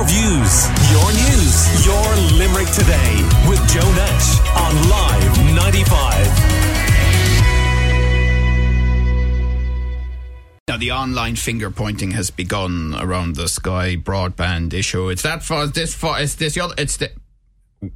Your views, your news, your Limerick today with Joe Nash on Live 95. Now, the online finger pointing has begun around the Sky broadband issue. It's that it's this far, it's this, the other, it's the.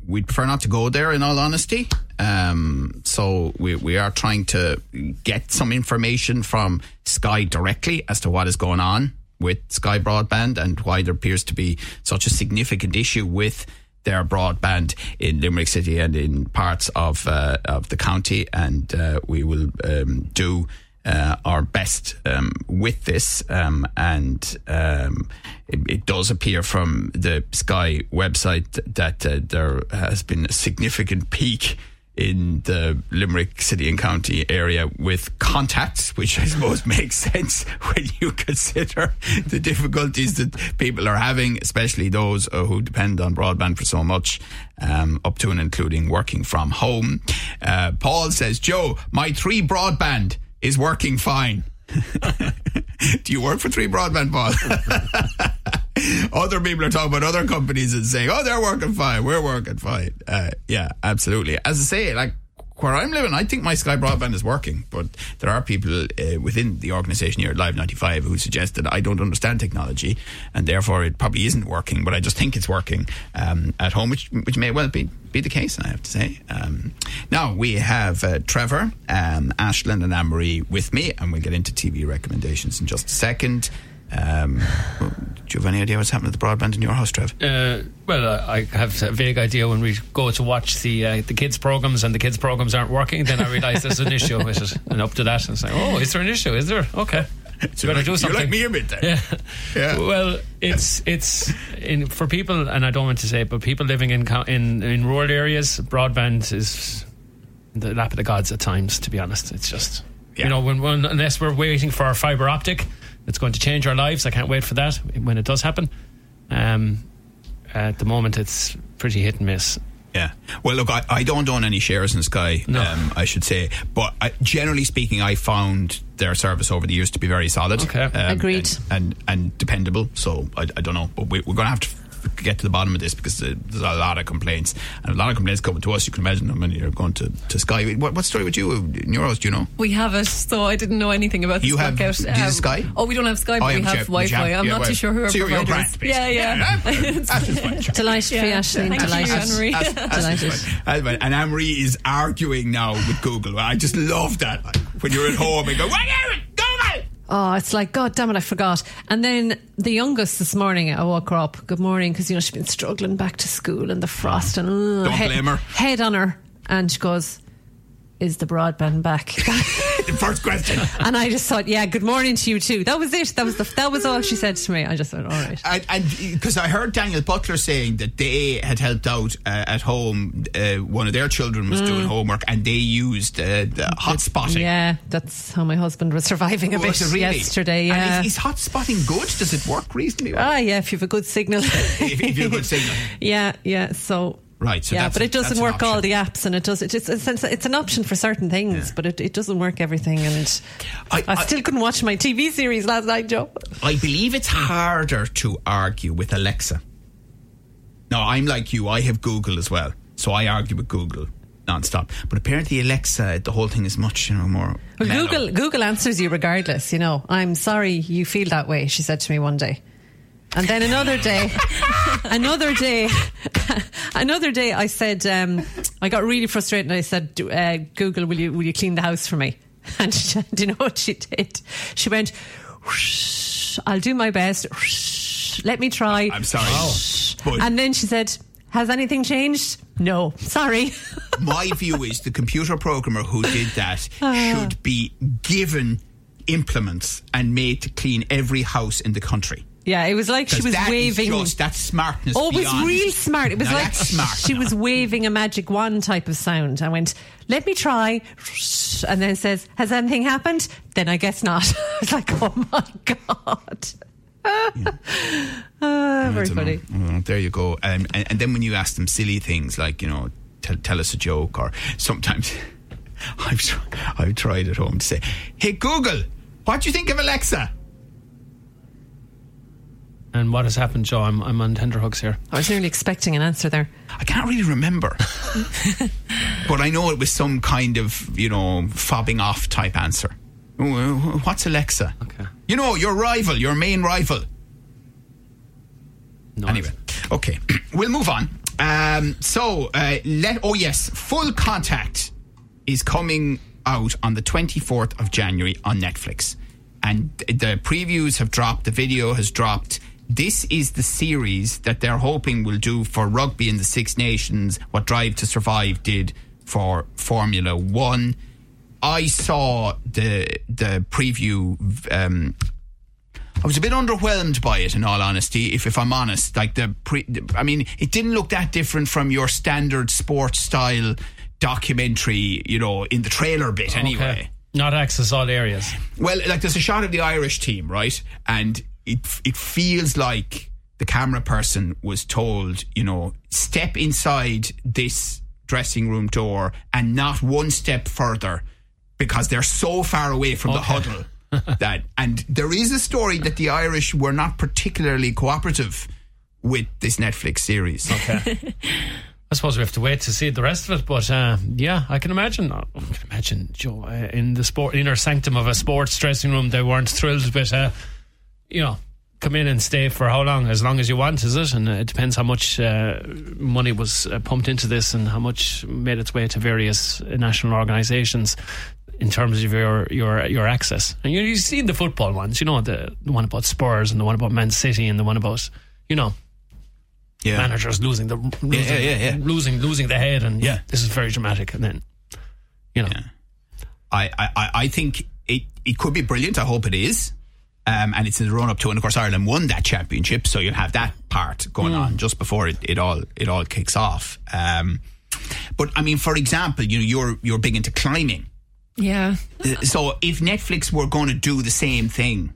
We'd prefer not to go there, in all honesty. Um, so we we are trying to get some information from Sky directly as to what is going on with Sky broadband and why there appears to be such a significant issue with their broadband in Limerick City and in parts of uh, of the county, and uh, we will um, do uh, our best um, with this. Um, and um, it, it, does appear from the Sky website that uh, there has been a significant peak in the Limerick City and County area with contacts, which I suppose makes sense when you consider the difficulties that people are having, especially those uh, who depend on broadband for so much, um, up to and including working from home. Uh, Paul says, Joe, my three broadband is working fine. Do you work for Three Broadband, Paul? other people are talking about other companies and saying, "Oh, they're working fine. We're working fine." Uh, yeah, absolutely. As I say, like where I'm living, I think my Sky broadband is working, but there are people uh, within the organisation here at Live 95 who suggest that I don't understand technology and therefore it probably isn't working, but I just think it's working um, at home, which which may well be be the case, I have to say. Um, now we have uh, Trevor, um, and Anne Marie with me, and we'll get into TV recommendations in just a second. Um, do you have any idea what's happening to the broadband in your house, Trev? Uh, well, uh, I have a vague idea when we go to watch the uh, the kids' programs and the kids' programs aren't working, then I realise there's an issue with it. And up to that, and say, oh, is there an issue? Is there? Okay. So you better do something. You like me a. Yeah. yeah. Well, it's it's in, for people, and I don't want to say, it, but people living in in in rural areas, broadband is the lap of the gods at times. To be honest, it's just yeah. you know when, when unless we're waiting for our fibre optic it's going to change our lives. I can't wait for that when it does happen. Um, at the moment, it's pretty hit and miss. Yeah. Well, look, I, I don't own any shares in Sky, no. um, I should say. But I, generally speaking, I found their service over the years to be very solid. Okay. Um, Agreed. And, and, and, dependable. So I, I don't know. But we, are going to have to get to the bottom of this because there's a lot of complaints and a lot of complaints coming to us. You can imagine them when you're going to, to Sky. What, what story would you in your? Do you know? We have it, so I didn't know anything about. You have blackout. Um, Sky? Oh, we don't have Sky, but oh, we have, Wi-Fi. I'm not too sure who our so provider is. Yeah, yeah. Delighted for you, Ashley. Delighted. Delighted. And Anne Marie is arguing now with Google. I just love that. When you're at home and go, what are you Oh, it's like, God damn it, I forgot. And then the youngest this morning, I woke her up, good morning, because, you know, she's been struggling back to school and the frost and uh, Don't head, blame her. head on her. And she goes, is the broadband back? the first question. And I just thought, yeah, good morning to you too. That was it. That was the, that was all she said to me. I just thought, all right. And because I heard Daniel Butler saying that they had helped out uh, at home. Uh, one of their children was mm. doing homework, and they used uh, the hotspotting. Yeah, that's how my husband was surviving a bit really? yesterday. Yeah, and is, is hotspotting good? Does it work reasonably well? Ah, yeah, if you have a good signal. if, if you have a good signal. yeah, yeah. So Right. So yeah, but it doesn't work all the apps, and it does. It, it's, it's, it's an option for certain things, yeah. but it, it doesn't work everything. And I, I, I, still couldn't watch my TV series last night, Joe. I believe it's harder to argue with Alexa. No, I'm like you. I have Google as well, so I argue with Google non-stop. But apparently, Alexa, the whole thing is much you know more. Well, Google Google answers you regardless. You know, I'm sorry you feel that way. She said to me one day. And then another day, another day, another day, I said, um, I got really frustrated and I said, uh, Google, will you, will you clean the house for me? And she, do you know what she did? She went, I'll do my best. Let me try. I'm sorry. Oh. And then she said, has anything changed? No, sorry. my view is the computer programmer who did that should be given implements and made to clean every house in the country. Yeah, it was like she was waving. just that smartness. Oh, it was beyond. real smart. It was like smart she was waving a magic wand type of sound. I went, "Let me try," and then says, "Has anything happened?" Then I guess not. I was like, "Oh my god." yeah. uh, very funny. There you go. Um, and, and, then when you ask them silly things like, you know, tell, tell us a joke, or sometimes I've, I've tried at home to say, hey, Google, what do you think of Alexa? And what has happened, Joe? I'm, I'm on tenterhooks here. I was nearly expecting an answer there. I can't really remember. but I know it was some kind of, you know, fobbing off type answer. What's Alexa? Okay. You know, your rival, your main rival. No Anyway, okay, we'll move on. Um, so, uh, let oh yes, Full Contact is coming out on the 24th of January on Netflix, and the previews have dropped. The video has dropped. This is the series that they're hoping will do for rugby in the Six Nations what Drive to Survive did for Formula One. I saw the the preview um, I was a bit underwhelmed by it, in all honesty. If if I'm honest, like the pre, I mean, it didn't look that different from your standard sports style documentary, you know, in the trailer bit, anyway. Okay. Not access all areas. Well, like there's a shot of the Irish team, right, and it it feels like the camera person was told, you know, step inside this dressing room door and not one step further because they're so far away from the huddle that and there is a story that the Irish were not particularly cooperative with this Netflix series. Okay. I suppose we have to wait to see the rest of it, but uh, yeah, I can imagine. I can imagine Joe uh, in the sport inner sanctum of a sports dressing room. They weren't thrilled with, uh, you know, come in and stay for how long? As long as you want, is it? And uh, it depends how much uh, money was uh, pumped into this and how much made its way to various national organisations in terms of your your your access. And you, you've seen the football ones, you know, the, the one about Spurs and the one about Man City and the one about, you know, Yeah. managers losing the losing, yeah, yeah, yeah. losing losing the head and Yeah. this is very dramatic and then you know I, I, I think it, it could be brilliant. I hope it is. Um, and it's in the run up to, and of course Ireland won that championship, so you'll have that part going on just before it, it all it all kicks off. Um, but I mean, for example, you know, you're you're big into climbing. Yeah. Uh, So if Netflix were going to do the same thing,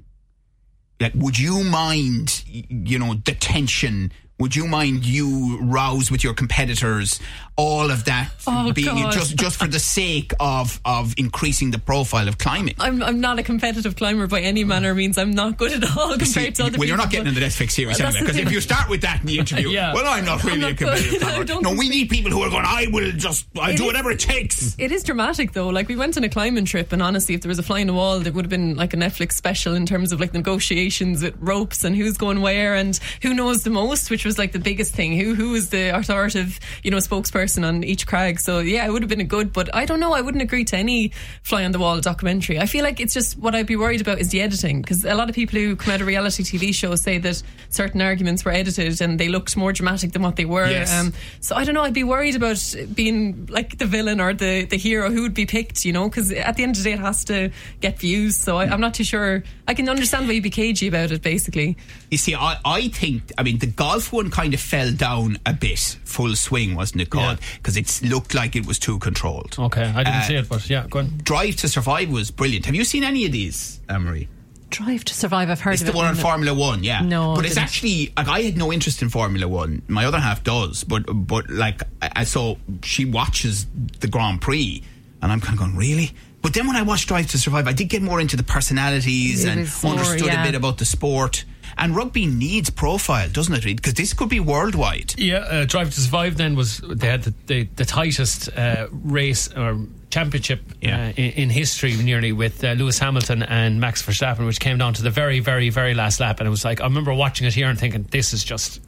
like, would you mind, you know, the tension? Would you mind you rouse with your competitors? All of that Oh, being God. just just for the sake of of increasing the profile of climbing. I'm I'm not a competitive climber by any manner means I'm not good at all compared See, to other well, you're not getting into the Netflix series that's the Because if you start with that in the interview, Yeah. well, I'm not really not a competitive good. Climber. don't No, we need people who are going. I will just. I'll It do is- whatever it takes. It is dramatic though. Like we went on a climbing trip, and honestly, if there was a fly in the wall, it would have been like a Netflix special in terms of like negotiations with ropes and who's going where and who knows the most, which was like the biggest thing. Who who was the authoritative, you know, spokesperson on each crag? So yeah, it would have been a good, but I don't know. I wouldn't agree to any fly on the wall documentary. I feel like it's just what I'd be worried about is the editing because a lot of people who come out of reality TV shows say that certain arguments were edited and they looked more dramatic than what they were. Yes. Um, so I don't know. I'd be worried about being like the villain or the, the hero who would be picked, you know, because at the end of the day, it has to get views. So I, I'm not too sure. I can understand why you'd be cagey about it, basically. You see, I, I think, I mean, the golf one kind of fell down a bit, full swing, wasn't it called? Because it looked like it was too controlled. okay I didn't Uh, see it but yeah go on Drive to Survive was brilliant. Have you seen any of these, Anne-Marie? Drive to Survive. I've heard It's of the it. one on Formula One, yeah. No, but it's didn't. actually like I had no interest in Formula One. My other half does, but but like I, so she watches the Grand Prix, and I'm kind of going really. But then when I watched Drive to Survive, I did get more into the personalities It and more, understood yeah. a bit about the sport. And rugby needs profile, doesn't it? Because this could be worldwide. yeah uh, Drive to Survive then was they had the, the, the tightest uh, race or championship Yeah. uh, in, in history nearly with uh, Lewis Hamilton and Max Verstappen which came down to the very very very last lap and it was like I remember watching it here and thinking this is just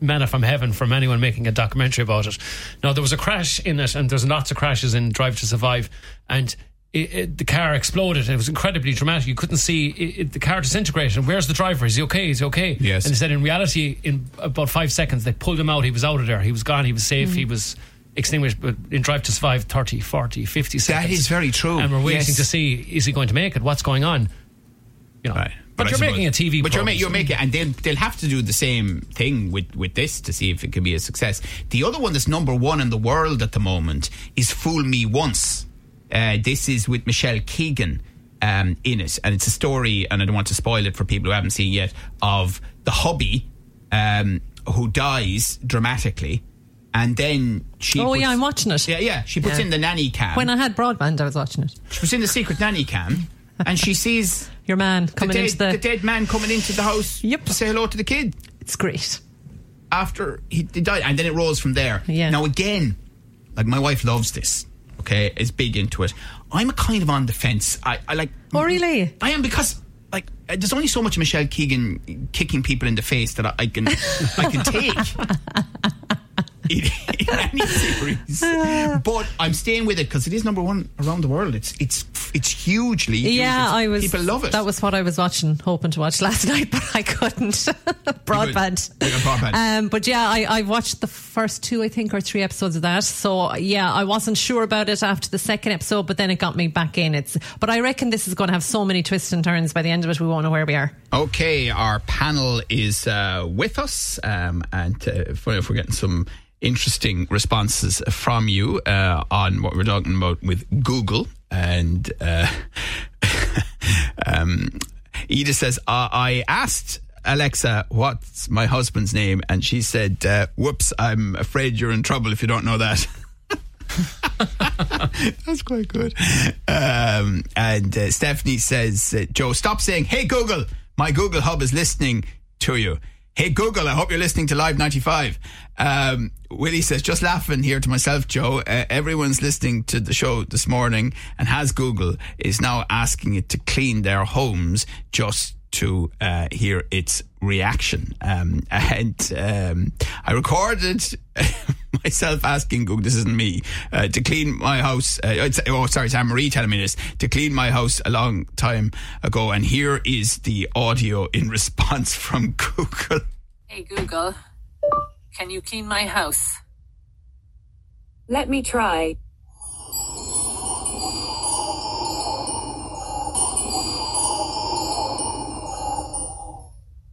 manna from heaven from anyone making a documentary about it. Now there was a crash in it, and there's lots of crashes in Drive to Survive, and. It, it, the car exploded. It was incredibly dramatic. You couldn't see it, it, the car disintegrated. Where's the driver? Is he okay? Is he okay? Yes. And he said, in reality, in about five seconds, they pulled him out. He was out of there. He was gone. He was safe. He mm. was extinguished. But in Drive to Survive, 30, 40, 50 seconds. that is very true. And we're waiting Yes. to see is he going to make it? What's going on? You know. But, I you're suppose- making a TV. But you're, ma- program, you're so- making, and they'll they'll have to do the same thing with with this to see if it can be a success. The other one that's number one in the world at the moment is "Fool Me Once." Uh, this is with Michelle Keegan um, in it, and it's a story, and I don't want to spoil it for people who haven't seen it yet, of the hubby um, who dies dramatically, and then she. Oh, puts- yeah, I'm watching it. Yeah, yeah, she puts Yeah. in the nanny cam. When I had broadband, I was watching it. She was in the secret nanny cam and she sees Your man coming the dead, into the. the dead man coming into the house Yep. to say hello to the kid It's great. after he, he died, and then it rolls from there. Yeah. Now again, like my wife loves this. Okay, is big into it. I'm a kind of on the fence. I, I like. Oh, really? I am because like uh, there's only so much Michelle Keegan kicking people in the face that I, I can I can take. In, in any series, but I'm staying with it because it is number one around the world. It's it's it's hugely used. Yeah, It's- I was. people love it. That was what I was watching, hoping to watch last night, but I couldn't. broadband. Broadband. Um, but yeah, I, I watched the first two, I think, or three episodes of that. So yeah, I wasn't sure about it after the second episode, but then it got me back in. It's. But I reckon this is going to have so many twists and turns. By the end of it, we won't know where we are. Okay, our panel is uh, with us, um, and uh, if we're getting some interesting responses from you uh, on what we're talking about with Google. And uh, um, Edith says, I asked Alexa, what's my husband's name? And she said, uh, Whoops, I'm afraid you're in trouble if you don't know that. That's quite good. Um, and uh, Stephanie says, uh, Joe, stop saying, Hey Google, my Google Hub is listening to you. Hey Google, I hope you're listening to Live 95. Um, Willie says, just laughing here to myself, Joe. Uh, everyone's listening to the show this morning and has Google is now asking it to clean their homes just to uh, hear its reaction. Um, and um, I recorded myself asking Google, this isn't me, uh, to clean my house. Uh, it's, oh, sorry, it's Anne Marie telling me this, to clean my house a long time ago. And here is the audio in response from Google. Hey Google, can you clean my house? Let me try.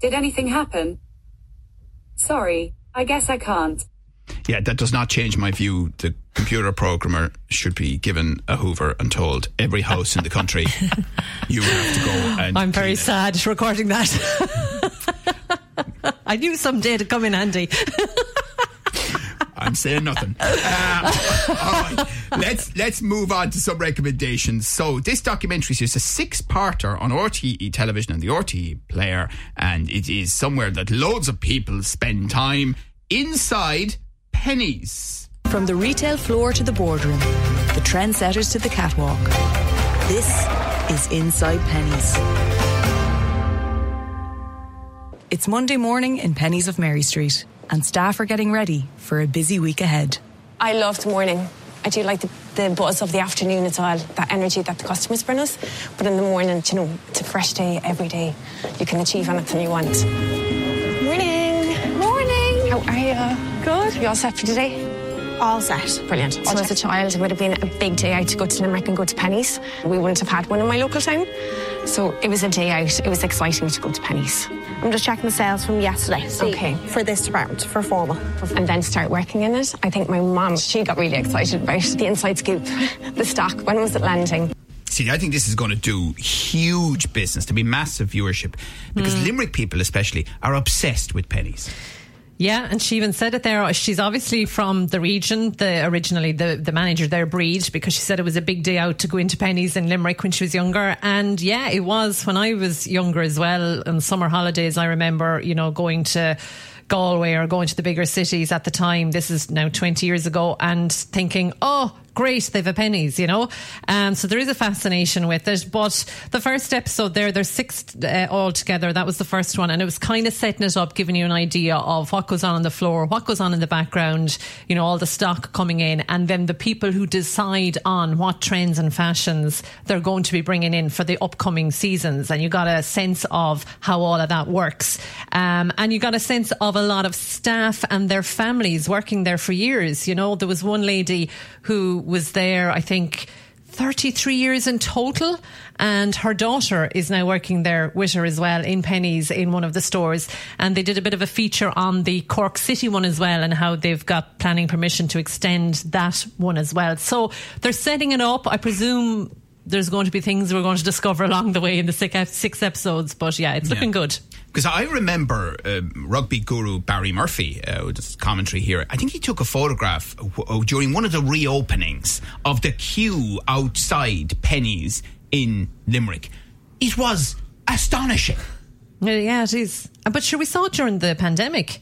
Did anything happen? Sorry, I guess I can't. Yeah, that does not change my view. The computer programmer should be given a Hoover and told every house in the country you have to go and. I'm very clean it. sad recording that. I knew someday to come in handy. I'm saying nothing. Uh, all right, let's let's move on to some recommendations. So this documentary is a six-parter on RTE television and the RTE player, and it is somewhere that loads of people spend time inside Penneys. From the retail floor to the boardroom, the trendsetters to the catwalk. This is Inside Penneys. It's Monday morning in Penneys of Mary Street, and staff are getting ready for a busy week ahead. I love the morning. I do like the, the buzz of the afternoon as well, that energy that the customers bring us. But in the morning, you know, it's a fresh day every day. You can achieve anything you want. Morning. Morning. How are you? Good. You all set for today? All set. Brilliant. So as a child, it would have been a big day out to go to Limerick and go to Penneys. We wouldn't have had one in my local town. So it was a day out. It was exciting to go to Penneys. I'm just checking the sales from yesterday. See, Okay. For this round, for formal. and then start working in it. I think my mum, she got really excited about the inside scoop, the stock, when was it landing? See, I think this is going to do huge business. To be massive viewership because hmm. Limerick people, especially, are obsessed with Penneys. Yeah, and she even said it there. She's obviously from the region, the originally the, the manager there, Breed, because she said it was a big day out to go into Penneys in Limerick when she was younger. And yeah, it was when I was younger as well. On summer holidays, I remember, you know, going to Galway or going to the bigger cities at the time. This is now 20 years ago and thinking, oh, great, they've a Penneys, you know? Um, so there is a fascination with it. But the first episode there, there's six uh, all together. That was the first one. And it was kind of setting it up, giving you an idea of what goes on on the floor, what goes on in the background, you know, all the stock coming in, and then the people who decide on what trends and fashions they're going to be bringing in for the upcoming seasons. And you got a sense of how all of that works. Um, and you got a sense of a lot of staff and their families working there for years. You know, there was one lady who was there, I think, 33 years in total. And her daughter is now working there with her as well in Penneys in one of the stores. And they did a bit of a feature on the Cork City one as well and how they've got planning permission to extend that one as well. So they're setting it up. I presume there's going to be things we're going to discover along the way in the six, six episodes. But yeah, it's looking good. Because I remember um, rugby guru Barry Murphy, uh, with his commentary here. I think he took a photograph w- during one of the reopenings of the queue outside Penneys in Limerick. it was astonishing. Yeah, Yeah, it is. Uh, But sure, we saw it during the pandemic.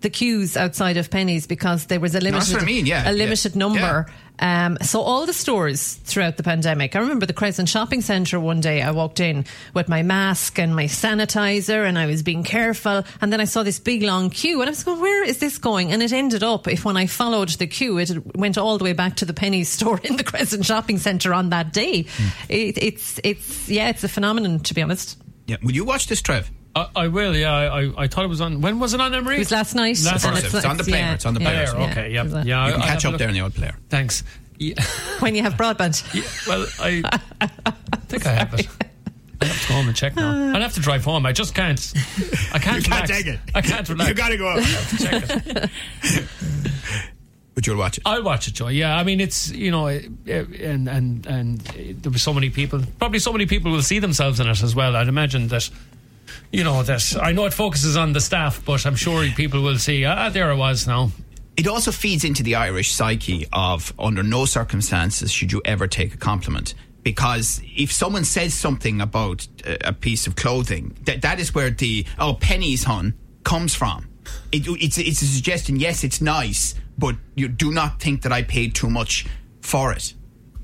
The queues outside of Penneys because there was a limited, I mean, yeah, a yeah, limited number. Um, so all the stores throughout the pandemic. I remember the Crescent Shopping Centre one day. I walked in with my mask and my sanitizer, and I was being careful. And then I saw this big long queue, and I was going, "Where is this going?" And it ended up, if when I followed the queue, it went all the way back to the Penneys store in the Crescent Shopping Centre on that day. Hmm. It, it's it's yeah, it's a phenomenon to be honest. Yeah. Will you watch this, Trev? I, I will, yeah. I, I, I thought it was on. When was it on, Anne-Marie? It was last night. Last And night. It's on the player. yeah, It's on the yeah, player. Yeah. okay, yeah. Is yeah You can I- I catch up there in the old player. Thanks. Yeah, when you have broadband. yeah, well, I, I think I have it. I have to go home and check now. I'll have to drive home. I just can't. I can't. You can't relax. take it. I can't relax. You gotta go. I have to check it. But you'll watch it. I'll watch it, Joe. Yeah, I mean, it's you know, and and and there were so many people. Probably so many people will see themselves in it as well. I'd imagine that. You know that I know it focuses on the staff, but I'm sure people will see. Ah, there I was now. It also feeds into the Irish psyche of under no circumstances should you ever take a compliment. Because if someone says something about a, a piece of clothing, that that is where the oh Penneys, hon comes from. It, it's it's a suggestion. Yes, it's nice, but you do not think that I paid too much for it.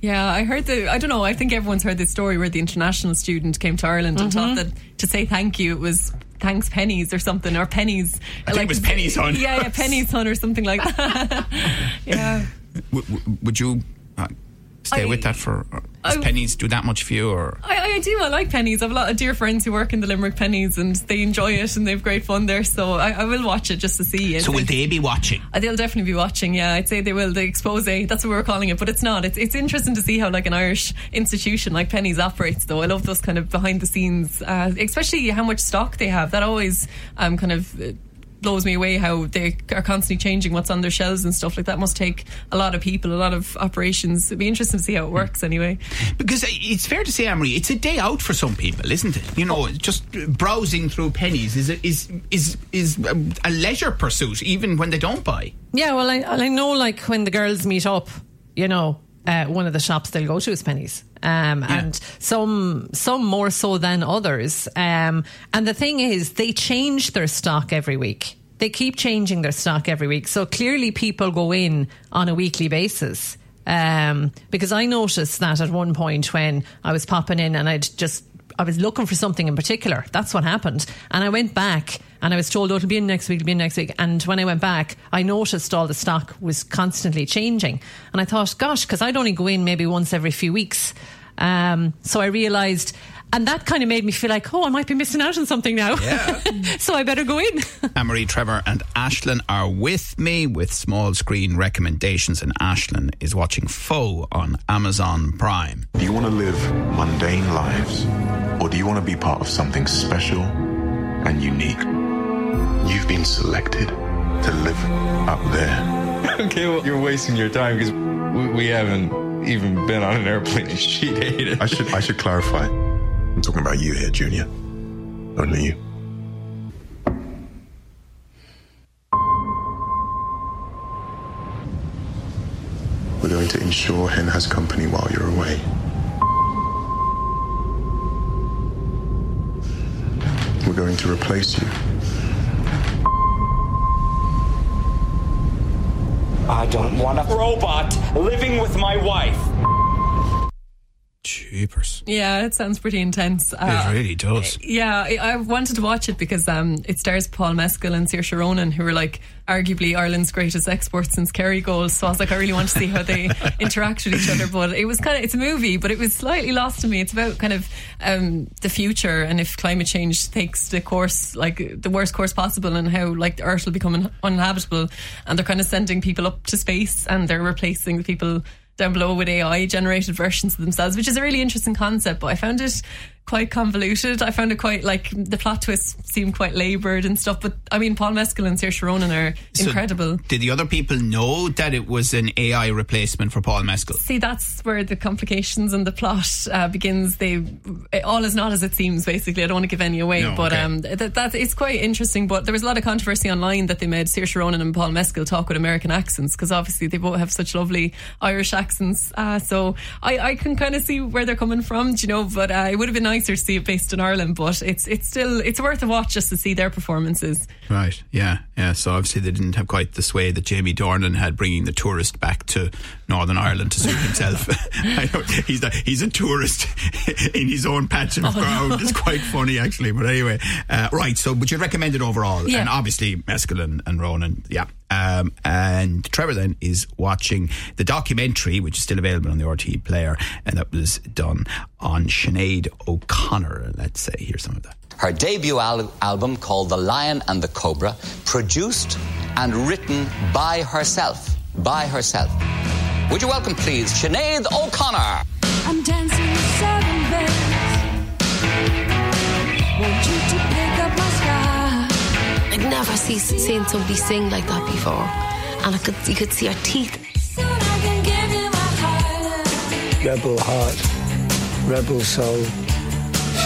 Yeah, I heard the. I don't know. I think everyone's heard this story where the international student came to Ireland and thought mm-hmm. that to say thank you it was thanks Penneys or something or Penneys. I think it was Penneys, hon. Yeah, yeah, Penneys on or something like that. yeah. W- w- would you stay I- with that for? Or I- Penneys do that much for you, or I, I do. I like Penneys. I have a lot of dear friends who work in the Limerick Penneys, and they enjoy it and they have great fun there. So I, I will watch it just to see. It. so will they be watching? Uh, They'll definitely be watching. Yeah, I'd say they will. The expose. That's what we are calling it, but it's not. It's it's interesting to see how like an Irish institution like Penneys operates. Though I love those kind of behind the scenes, uh, especially how much stock they have. That always um kind of. Uh, blows me away how they are constantly changing what's on their shelves and stuff like that must take a lot of people a lot of operations it'd be interesting to see how it works anyway Because it's fair to say, Anne-Marie, it's a day out for some people, isn't it? You know, just browsing through Penneys is is is is a leisure pursuit, even when they don't buy. Yeah, well, I, I know like when the girls meet up, you know, uh, one of the shops they'll go to is Penneys. Um, and some some more so than others. Um, and the thing is, they change their stock every week. They keep changing their stock every week. So clearly, people go in on a weekly basis. Um, because I noticed that at one point when I was popping in and I'd just I was looking for something in particular. That's what happened. And I went back and I was told, oh, it'll be in next week, it'll be in next week. And when I went back, I noticed all the stock was constantly changing. And I thought, gosh, because I'd only go in maybe once every few weeks. Um, so I realised, and that kind of made me feel like, oh, I might be missing out on something now. Yeah. so I better go in. Anne-Marie, Trevor, and Aislinn are with me with small screen recommendations, and Aislinn is watching Foe on Amazon Prime. Do you want to live mundane lives? Or do you want to be part of something special and unique? You've been selected to live up there. Okay, well, you're wasting your time because we, we haven't even been on an airplane. She hated I should I should clarify. I'm talking about you here, Junior. Only you. We're going to ensure Hen has company while you're away. We're going to replace you. I don't want a robot living with my wife. Jeepers. yeah it sounds pretty intense Uh, it really does. Yeah, I, I wanted to watch it because um, it stars Paul Mescal and Saoirse Ronan, who are like arguably Ireland's greatest exports since Kerrygold. So I was like, I really want to see how they interact with each other. But it was kind of it's a movie, but it was slightly lost to me. It's about kind of um, the future and if climate change takes the course like the worst course possible, and how like the Earth will become un- uninhabitable, and they're kind of sending people up to space and they're replacing the people down below with AI generated versions of themselves, which is a really interesting concept. But I found it quite convoluted. I found it quite like the plot twists seem quite laboured and stuff. But I mean, Paul Mescal and Saoirse Ronan are So incredible. Did the other people know that it was an AI replacement for Paul Mescal? See, that's where the complications and the plot uh, begins. They all is not as it seems. Basically, I don't want to give any away, No, but okay. um, that, that it's quite interesting. But there was a lot of controversy online that they made Saoirse Ronan and Paul Mescal talk with American accents because obviously they both have such lovely Irish accents. Uh, so I, I can kind of see where they're coming from, do you know. But uh, it would have been nice nicer to see it based in Ireland, but it's it's still it's worth a watch just to see their performances. Right. Yeah. Yeah. So obviously they didn't have quite the sway that Jamie Dornan had, bringing the tourist back to Northern Ireland to suit himself. He's a, he's a tourist in his own patch of Oh, ground. no. It's quite funny actually. But anyway, uh, right. So, but you'd recommend it overall, Yeah. and obviously Mescal and, Ronan. Yeah. Um, and Trevor then is watching the documentary, which is still available on the RTE player, and that was done on Sinead O'Connor. Connor, let's say here's some of that. Her debut al- album called The Lion and the Cobra, produced and written by herself. By herself. Would you welcome, please, Sinead O'Connor? I'm dancing with seven bells. Want you to pick up my sky. I'd never see, seen somebody sing like that before. And I could, you could see her teeth. I can give you my heart. rebel heart, rebel soul.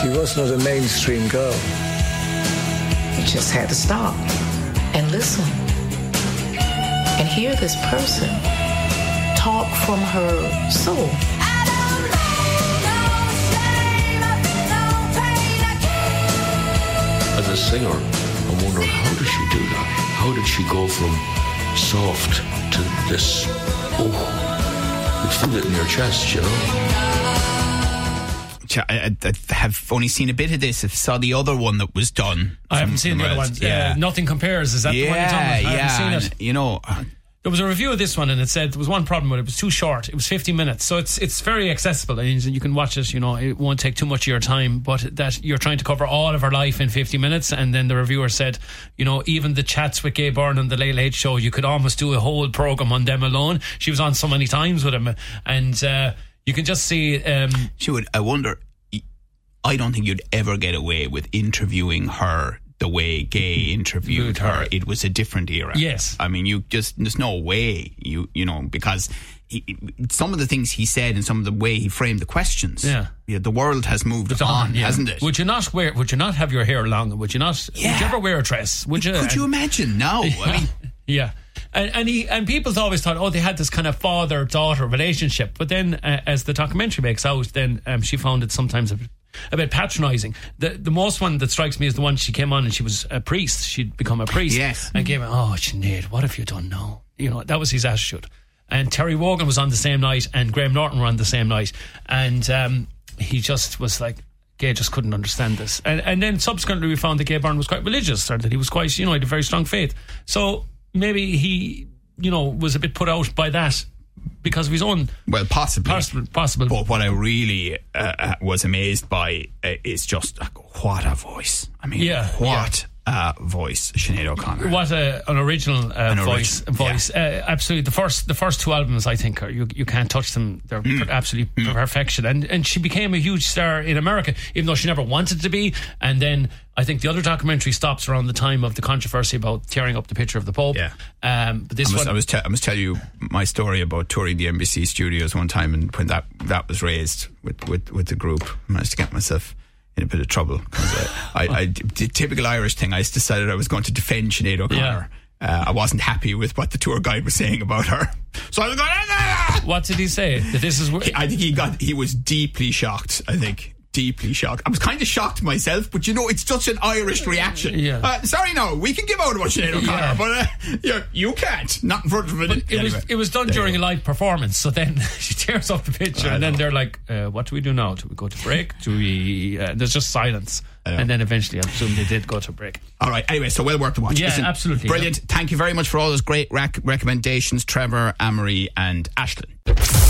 She was not a mainstream girl. You just had to stop and listen and hear this person talk from her soul. As a singer, I'm wondering how did she do that? How did she go from soft to this? Oh, you feel it in your chest, you know. Ch- I, I I have only seen a bit of this. I saw the other one that was done. I haven't seen the other one. Yeah, nothing compares. Is that the one you're talking about? I yeah, haven't seen it. You know, uh, There was a review of this one, and it said there was one problem with it. It was too short. It was 50 minutes, so it's it's very accessible, and you can watch it. You know, it won't take too much of your time. But that you're trying to cover all of her life in 50 minutes, and then the reviewer said, you know, even the chats with Gay Byrne on the Late Late Show, you could almost do a whole program on them alone. She was on so many times with him, and uh, you can just see. Um, she would. I wonder. I don't think you'd ever get away with interviewing her the way Gay interviewed her. It was a different era. Yes. I mean, you just there's no way you you know because. He, some of the things he said and some of the way he framed the questions. Yeah. yeah the world has moved It's on, on, yeah. hasn't it? Would you not wear? Would you not have your hair long? Would you not? Yeah. Would you ever wear a dress? Would you? Could you imagine? No, I mean, yeah. And and, he, and people always thought, oh, they had this kind of father daughter relationship. But then, uh, as the documentary makes out, then um, she found it sometimes a bit, a bit patronising. The the most one that strikes me is the one she came on and she was a priest. She'd become a priest. Yes. And gave him, oh, Sinead, what have you done now? You know, that was his attitude. And Terry Wogan was on the same night, and Graham Norton were on the same night, and um, he just was like. Gay just couldn't understand this, and and then subsequently we found that Gay Byrne was quite religious, or that he was quite, you know, he had a very strong faith. So maybe he, you know, was a bit put out by that because of his own. Well, possibly. Possible. possible. But what I really uh, uh, was amazed by uh, is just like, what a voice. I mean, Yeah, what a voice, Sinead O'Connor. What a, an original uh, An voice! original, voice, uh, absolutely. The first, the first two albums, I think, are you you can't touch them. They're Mm. per- absolutely perfection. And and she became a huge star in America, even though she never wanted to be. And then I think the other documentary stops around the time of the controversy about tearing up the picture of the Pope. Yeah. Um, but this I must, one, I, must te- I must tell you my story about touring the NBC studios one time, and when that that was raised with, with, with the group, I managed to get myself in a bit of trouble because I, I, I the typical Irish thing. I decided I was going to defend Sinead O'Connor. Uh, I wasn't happy with what the tour guide was saying about her, so I was going. What did he say? That this is. I think he got. He was deeply shocked. I think deeply shocked. I was kind of shocked myself, but you know, it's such an Irish reaction. Yeah. Uh, sorry, no, we can give out about Sinead O'Connor, Yeah. but uh, you, you can't. Not in front of it. It was it was done during a live performance. So then she tears up the picture, I and then know. they're like, uh, "What do we do now? Do we go to break? Do we?" Uh, there's just silence, and then eventually, I assume they did go to break. All right. Anyway, so well worth the watch. Yeah, absolutely. Brilliant. Thank you very much for all those great rec- recommendations, Trevor, Anne-Marie, and Aislinn.